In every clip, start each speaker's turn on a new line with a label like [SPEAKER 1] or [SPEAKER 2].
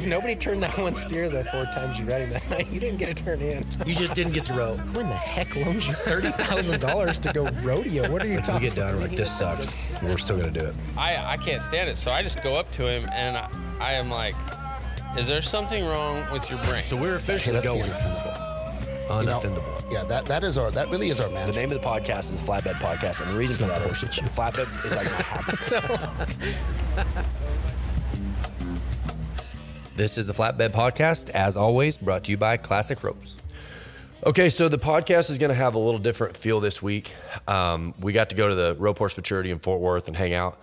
[SPEAKER 1] if nobody turned that one steer the four times you read him that night, you didn't get a turn in.
[SPEAKER 2] You just didn't get to row.
[SPEAKER 1] Who in the heck loans you thirty thousand dollars to go rodeo? What are you talking?
[SPEAKER 2] We get done, we're like, this sucks. We're still gonna do it.
[SPEAKER 3] I, I can't stand it. So I just go up to him and I, I am like, is there something wrong with your brain?
[SPEAKER 2] So we're officially
[SPEAKER 4] let's
[SPEAKER 2] going
[SPEAKER 4] unoffendable. You know, yeah, that, that is our that really is our
[SPEAKER 5] man.
[SPEAKER 4] The
[SPEAKER 5] name of the podcast is the Flatbed Podcast, and the reason for that is the flatbed is like my habit.
[SPEAKER 2] This is the Flatbed Podcast, as always, brought to you by Classic Ropes. Okay, so the podcast is going to have a little different feel this week. Um, we got to go to the Rope Horse Futurity in Fort Worth and hang out.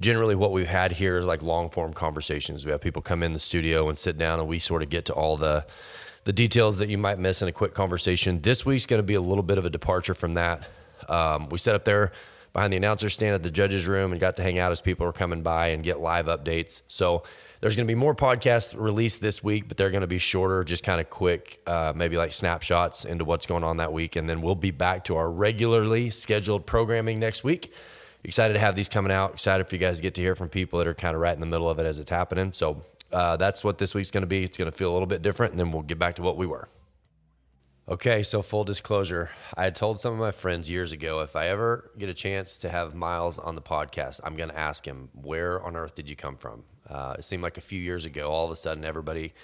[SPEAKER 2] Generally, what we've had here is like long form conversations. We have people come in the studio and sit down, and we sort of get to all the the details that you might miss in a quick conversation. This week's going to be a little bit of a departure from that. Um, we set up there behind the announcer stand at the judges' room and got to hang out as people were coming by and get live updates. So there's going to be more podcasts released this week, but they're going to be shorter, just kind of quick, uh, maybe like snapshots into what's going on that week. And then we'll be back to our regularly scheduled programming next week. Excited to have these coming out. Excited for you guys to get to hear from people that are kind of right in the middle of it as it's happening. So uh, that's what this week's going to be. It's going to feel a little bit different, and then we'll get back to what we were. Okay, so full disclosure, I had told some of my friends years ago if I ever get a chance to have Miles on the podcast, I'm going to ask him, where on earth did you come from? Uh, it seemed like a few years ago, all of a sudden, everybody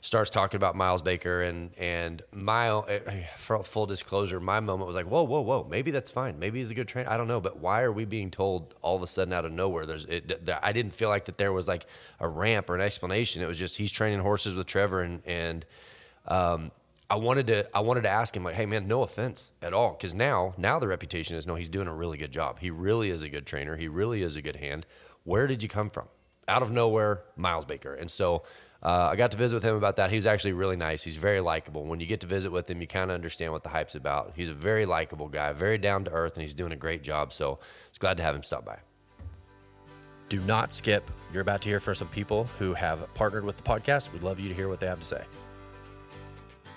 [SPEAKER 2] starts talking about Miles Baker and and my eh, for full disclosure, my moment was like, whoa, whoa, whoa, maybe that's fine, maybe he's a good trainer. I don't know, but why are we being told all of a sudden out of nowhere? There's it, I didn't feel like that there was like a ramp or an explanation. It was just he's training horses with Trevor and and um, I wanted to I wanted to ask him like, hey man, no offense at all, because now now the reputation is no, he's doing a really good job. He really is a good trainer. He really is a good hand. Where did you come from? Out of nowhere, Miles Baker. And so uh, I got to visit with him about that. He's actually really nice. He's very likable. When you get to visit with him, you kind of understand what the hype's about. He's a very likable guy, very down to earth, and he's doing a great job. So it's glad to have him stop by. Do not skip. You're about to hear from some people who have partnered with the podcast. We'd love you to hear what they have to say.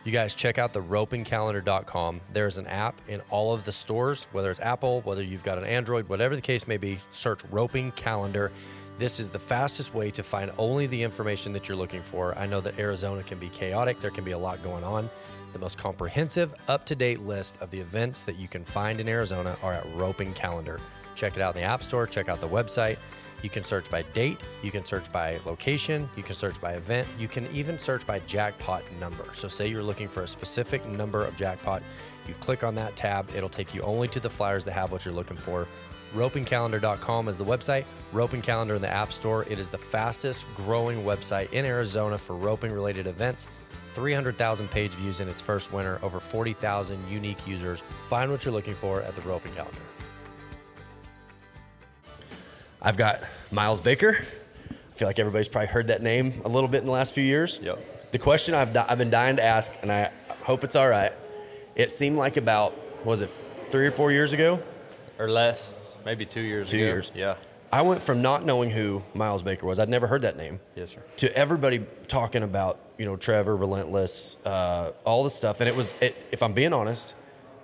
[SPEAKER 2] You guys check out the ropingcalendar.com. There's an app in all of the stores, whether it's Apple, whether you've got an Android, whatever the case may be, search Roping Calendar. This is the fastest way to find only the information that you're looking for. I know that Arizona can be chaotic, there can be a lot going on. The most comprehensive, up to date list of the events that you can find in Arizona are at Roping Calendar. Check it out in the App Store, check out the website. You can search by date, you can search by location, you can search by event, you can even search by jackpot number. So, say you're looking for a specific number of jackpot, you click on that tab, it'll take you only to the flyers that have what you're looking for. Ropingcalendar.com is the website, Roping Calendar in the App Store. It is the fastest growing website in Arizona for roping related events. 300,000 page views in its first winter, over 40,000 unique users. Find what you're looking for at the Roping Calendar. I've got Miles Baker. I feel like everybody's probably heard that name a little bit in the last few years.
[SPEAKER 3] Yep.
[SPEAKER 2] The question I've, I've been dying to ask, and I hope it's all right. It seemed like about, was it, three or four years ago?
[SPEAKER 3] or less, maybe two years
[SPEAKER 2] Two
[SPEAKER 3] ago.
[SPEAKER 2] years.
[SPEAKER 3] Yeah.
[SPEAKER 2] I went from not knowing who Miles Baker was, I'd never heard that name,
[SPEAKER 3] Yes, sir.
[SPEAKER 2] to everybody talking about, you know, Trevor, Relentless, uh, all this stuff. And it was, it, if I'm being honest,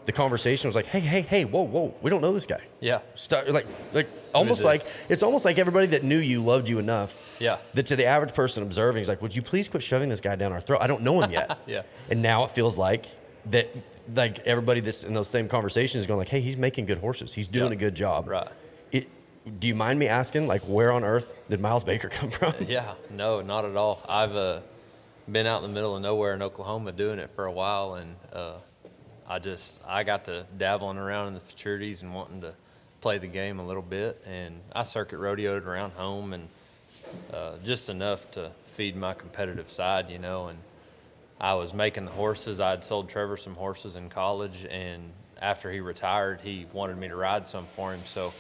[SPEAKER 2] the conversation was like, hey, hey, hey, whoa, whoa, we don't know this guy.
[SPEAKER 3] Yeah.
[SPEAKER 2] Start, like, like almost like it's almost like everybody that knew you loved you enough.
[SPEAKER 3] Yeah.
[SPEAKER 2] That to the average person observing is like, would you please quit shoving this guy down our throat? I don't know him yet.
[SPEAKER 3] Yeah.
[SPEAKER 2] And now it feels like that, like everybody that's in those same conversations is going like, hey, he's making good horses. He's doing
[SPEAKER 3] Yeah.
[SPEAKER 2] a good job.
[SPEAKER 3] Right.
[SPEAKER 2] It, do you mind me asking, like, where on earth did Miles Baker come from?
[SPEAKER 3] Yeah, no, not at all. I've uh, been out in the middle of nowhere in Oklahoma doing it for a while, and uh, I just I got to dabbling around in the futurities and wanting to play the game a little bit, and I circuit rodeoed around home and uh, just enough to feed my competitive side, you know. And I was making the horses. I had sold Trevor some horses in college, and after he retired, he wanted me to ride some for him, so.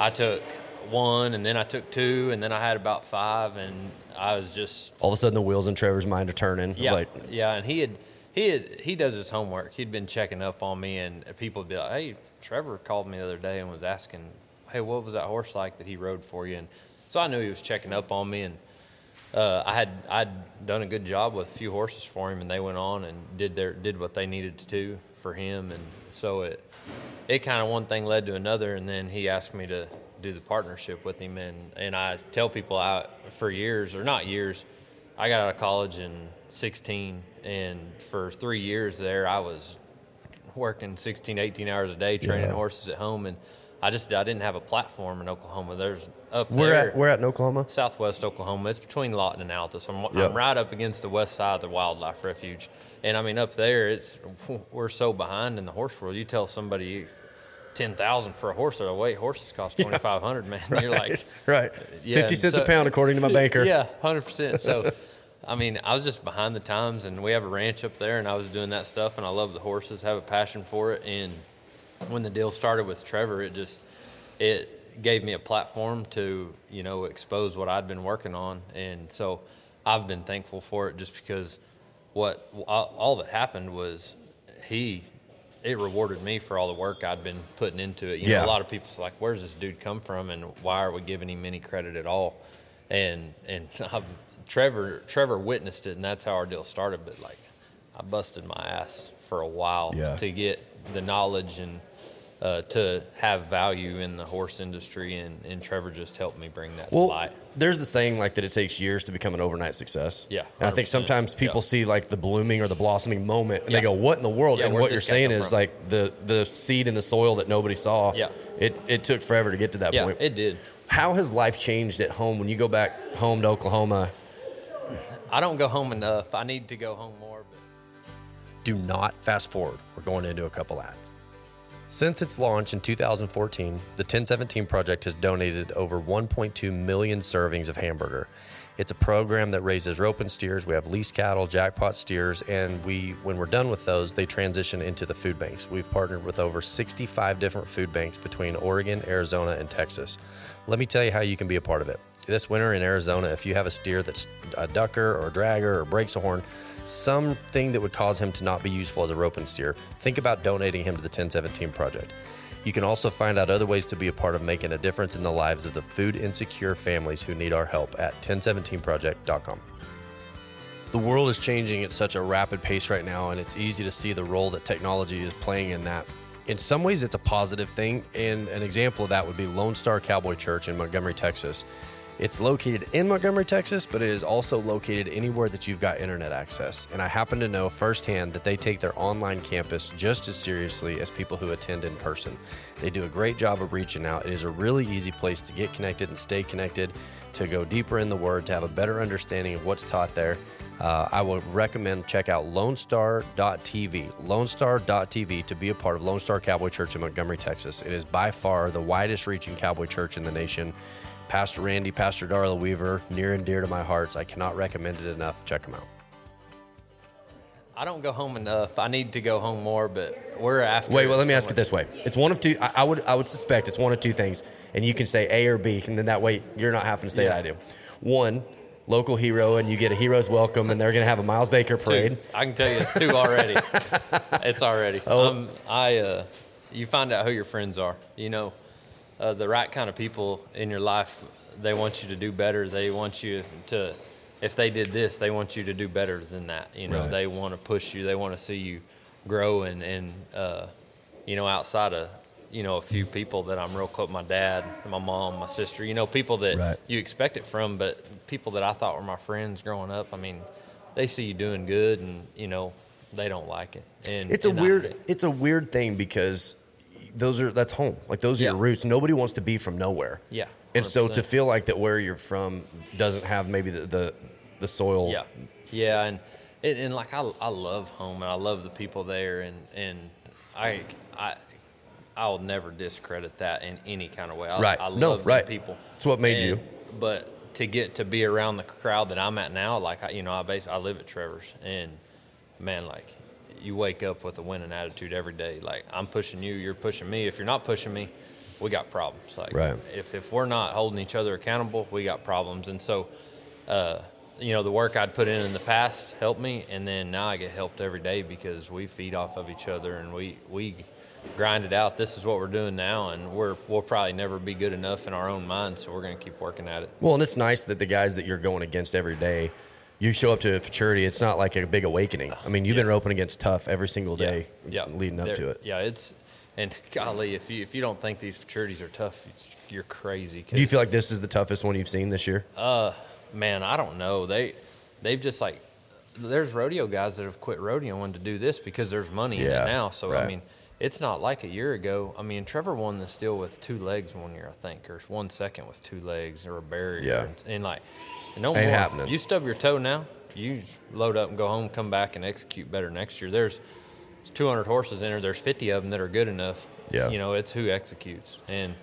[SPEAKER 3] I took one, and then I took two, and then I had about five, and I was just
[SPEAKER 2] All of a sudden, the wheels in Trevor's mind are turning.
[SPEAKER 3] yeah,
[SPEAKER 2] Like,
[SPEAKER 3] yeah. And he had he he does his homework. He'd been checking up on me, and people would be like, "Hey, Trevor called me the other day and was asking, hey, what was that horse like that he rode for you?" And so I knew he was checking up on me, and uh, I had I'd done a good job with a few horses for him, and they went on and did their did what they needed to do for him, and so it it kind of one thing led to another, and then he asked me to do the partnership with him, and and I tell people I for years or not years, I got out of college in 16, and for three years there, I was working 16, 18 hours a day training
[SPEAKER 2] Yeah.
[SPEAKER 3] horses at home, and I just I didn't have a platform in Oklahoma. There's up
[SPEAKER 2] We're
[SPEAKER 3] there.
[SPEAKER 2] at we're at in Oklahoma.
[SPEAKER 3] Southwest Oklahoma. It's between Lawton and Alta. So I'm,
[SPEAKER 2] Yep.
[SPEAKER 3] I'm right up against the west side of the wildlife refuge. And I mean, up there, it's we're so behind in the horse world. You tell somebody ten thousand for a horse, they're like, wait, horses cost twenty five hundred, man. You're like,
[SPEAKER 2] right.
[SPEAKER 3] Yeah,
[SPEAKER 2] Fifty cents
[SPEAKER 3] so-
[SPEAKER 2] a pound, according to my banker.
[SPEAKER 3] yeah, hundred percent. So, I mean, I was just behind the times, and we have a ranch up there, and I was doing that stuff, and I love the horses, have a passion for it, and when the deal started with Trevor, it just it gave me a platform to you know expose what I'd been working on, and so I've been thankful for it just because what all that happened was he it rewarded me for all the work I'd been putting into it. You
[SPEAKER 2] Yeah.
[SPEAKER 3] know, a lot of people's like, "Where's this dude come from, and why are we giving him any credit at all?" And and i Trevor Trevor witnessed it, and that's how our deal started. But like, I busted my ass for a while
[SPEAKER 2] Yeah.
[SPEAKER 3] to get the knowledge and uh, to have value in the horse industry, and, and Trevor just helped me bring that
[SPEAKER 2] Well,
[SPEAKER 3] to light.
[SPEAKER 2] there's the saying like that it takes years to become an overnight success.
[SPEAKER 3] Yeah,
[SPEAKER 2] And I think sometimes people
[SPEAKER 3] Yeah.
[SPEAKER 2] see like the blooming or the blossoming moment and
[SPEAKER 3] Yeah.
[SPEAKER 2] they go, "What in the world?"
[SPEAKER 3] Yeah,
[SPEAKER 2] and what you're saying is
[SPEAKER 3] from?
[SPEAKER 2] like the the seed in the soil that nobody saw.
[SPEAKER 3] Yeah.
[SPEAKER 2] It it took forever to get to that
[SPEAKER 3] Yeah,
[SPEAKER 2] point.
[SPEAKER 3] it did.
[SPEAKER 2] How has life changed at home when you go back home to Oklahoma?
[SPEAKER 3] I don't go home enough. I need to go home more. But
[SPEAKER 2] do not fast forward. We're going into a couple ads. Since its launch in 2014, the 1017 Project has donated over 1.2 million servings of hamburger. It's a program that raises rope and steers. We have lease cattle, jackpot steers, and we, when we're done with those, they transition into the food banks. We've partnered with over 65 different food banks between Oregon, Arizona, and Texas. Let me tell you how you can be a part of it. This winter in Arizona, if you have a steer that's a ducker or a dragger or breaks a horn, something that would cause him to not be useful as a rope and steer, think about donating him to the 1017 Project. You can also find out other ways to be a part of making a difference in the lives of the food insecure families who need our help at 1017project.com. The world is changing at such a rapid pace right now, and it's easy to see the role that technology is playing in that. In some ways, it's a positive thing, and an example of that would be Lone Star Cowboy Church in Montgomery, Texas. It's located in Montgomery, Texas, but it is also located anywhere that you've got internet access. And I happen to know firsthand that they take their online campus just as seriously as people who attend in person. They do a great job of reaching out. It is a really easy place to get connected and stay connected, to go deeper in the Word, to have a better understanding of what's taught there. Uh, I would recommend check out LoneStar.tv, LoneStar.tv to be a part of Lone Star Cowboy Church in Montgomery, Texas. It is by far the widest reaching cowboy church in the nation. Pastor Randy, Pastor Darla Weaver, near and dear to my hearts. I cannot recommend it enough. Check them out.
[SPEAKER 3] I don't go home enough. I need to go home more, but we're after.
[SPEAKER 2] Wait, well, let me
[SPEAKER 3] so
[SPEAKER 2] ask it this way: It's one of two. I, I would, I would suspect it's one of two things, and you can say A or B, and then that way you're not having to say
[SPEAKER 3] Yeah.
[SPEAKER 2] I do. One, local hero, and you get a hero's welcome, and they're going to have a Miles Baker parade.
[SPEAKER 3] Two. I can tell you it's two already. it's already.
[SPEAKER 2] Oh.
[SPEAKER 3] Um, I, uh, you find out who your friends are. You know, uh, the right kind of people in your life. They want you to do better. They want you to. If they did this, they want you to do better than that. You know,
[SPEAKER 2] Right.
[SPEAKER 3] they want to push you. They want to see you grow and and uh, you know outside of you know a few people that I'm real close. My dad, my mom, my sister. You know, people that
[SPEAKER 2] Right.
[SPEAKER 3] you expect it from, but people that I thought were my friends growing up. I mean, they see you doing good, and you know they don't like it. And
[SPEAKER 2] It's a
[SPEAKER 3] and I-
[SPEAKER 2] weird, it's a weird thing because those are that's home. Like those are
[SPEAKER 3] Yeah.
[SPEAKER 2] your roots. Nobody wants to be from nowhere.
[SPEAKER 3] Yeah,
[SPEAKER 2] And so to feel like that where you're from doesn't have maybe the the, the soil.
[SPEAKER 3] Yeah, yeah, and and, and like I, I love home and I love the people there, and and I I I'll never discredit that in any kind of way. I,
[SPEAKER 2] Right.
[SPEAKER 3] I
[SPEAKER 2] No,
[SPEAKER 3] love
[SPEAKER 2] right.
[SPEAKER 3] the people.
[SPEAKER 2] It's what made
[SPEAKER 3] And-
[SPEAKER 2] you.
[SPEAKER 3] But to get to be around the crowd that I'm at now, like I, you know, I base I live at Trevor's, and man, like you wake up with a winning attitude every day. Like I'm pushing you, you're pushing me. If you're not pushing me, we got problems. Like
[SPEAKER 2] Right.
[SPEAKER 3] if if we're not holding each other accountable, we got problems. And so, uh, you know, the work I'd put in in the past helped me, and then now I get helped every day because we feed off of each other and we we grind it out. This is what we're doing now, and we're we'll probably never be good enough in our own minds, so we're going to keep working at it.
[SPEAKER 2] Well, and it's nice that the guys that you're going against every day, you show up to a futurity. It's not like a big awakening. I mean, you've been roping against tough every single day
[SPEAKER 3] yeah,
[SPEAKER 2] leading up
[SPEAKER 3] They're-
[SPEAKER 2] to it.
[SPEAKER 3] Yeah, it's and golly, if you if you don't think these futurities are tough, you're crazy.
[SPEAKER 2] Do you feel like this is the toughest one you've seen this year?
[SPEAKER 3] Uh, man, I don't know. They they've just like there's rodeo guys that have quit rodeoing to do this because there's money in it now. So
[SPEAKER 2] right.
[SPEAKER 3] I mean, it's not like a year ago. I mean, Trevor won the deal with two legs one year, I think, or one second with two legs or a barrier.
[SPEAKER 2] Yeah.
[SPEAKER 3] and, and like no
[SPEAKER 2] Ain't
[SPEAKER 3] more.
[SPEAKER 2] happening.
[SPEAKER 3] You stub your toe now, you load up and go home, come back and execute better next year. There's 200 horses in there. There's 50 of them that are good enough.
[SPEAKER 2] Yeah.
[SPEAKER 3] You know, it's who executes, and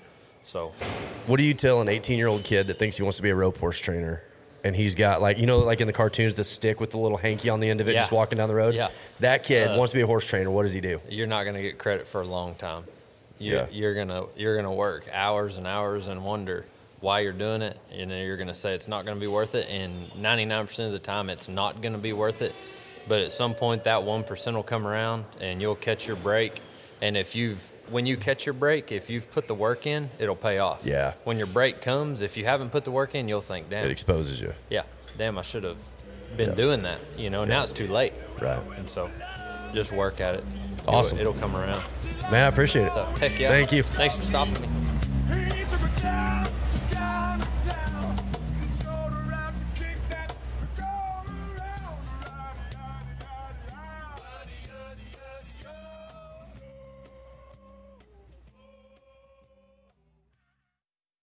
[SPEAKER 3] so
[SPEAKER 2] What do you tell an 18 year old kid that thinks he wants to be a rope horse trainer? And he's got like you know like in the cartoons the stick with the little hanky on the end of it
[SPEAKER 3] Yeah.
[SPEAKER 2] just walking down the road.
[SPEAKER 3] Yeah.
[SPEAKER 2] That kid
[SPEAKER 3] Uh,
[SPEAKER 2] wants to be a horse trainer. What does he do?
[SPEAKER 3] you're not going to get credit for a long time. You,
[SPEAKER 2] Yeah.
[SPEAKER 3] You're gonna you're gonna work hours and hours and wonder why you're doing it, and then you're gonna say it's not going to be worth it. And 99% of the time, it's not going to be worth it. But at some point, that one percent will come around, and you'll catch your break. And if you've when you catch your break, if you've put the work in, it'll pay off.
[SPEAKER 2] Yeah.
[SPEAKER 3] When your break comes, if you haven't put the work in, you'll think, damn,
[SPEAKER 2] It exposes you.
[SPEAKER 3] yeah, damn, I should have been
[SPEAKER 2] Yeah.
[SPEAKER 3] doing that. You know, now it's too late.
[SPEAKER 2] Right.
[SPEAKER 3] And so, just work at it. It'll-
[SPEAKER 2] Awesome.
[SPEAKER 3] It'll, come around.
[SPEAKER 2] Man, I appreciate it.
[SPEAKER 3] So heck yeah.
[SPEAKER 2] Thank you.
[SPEAKER 3] Thanks for stopping me.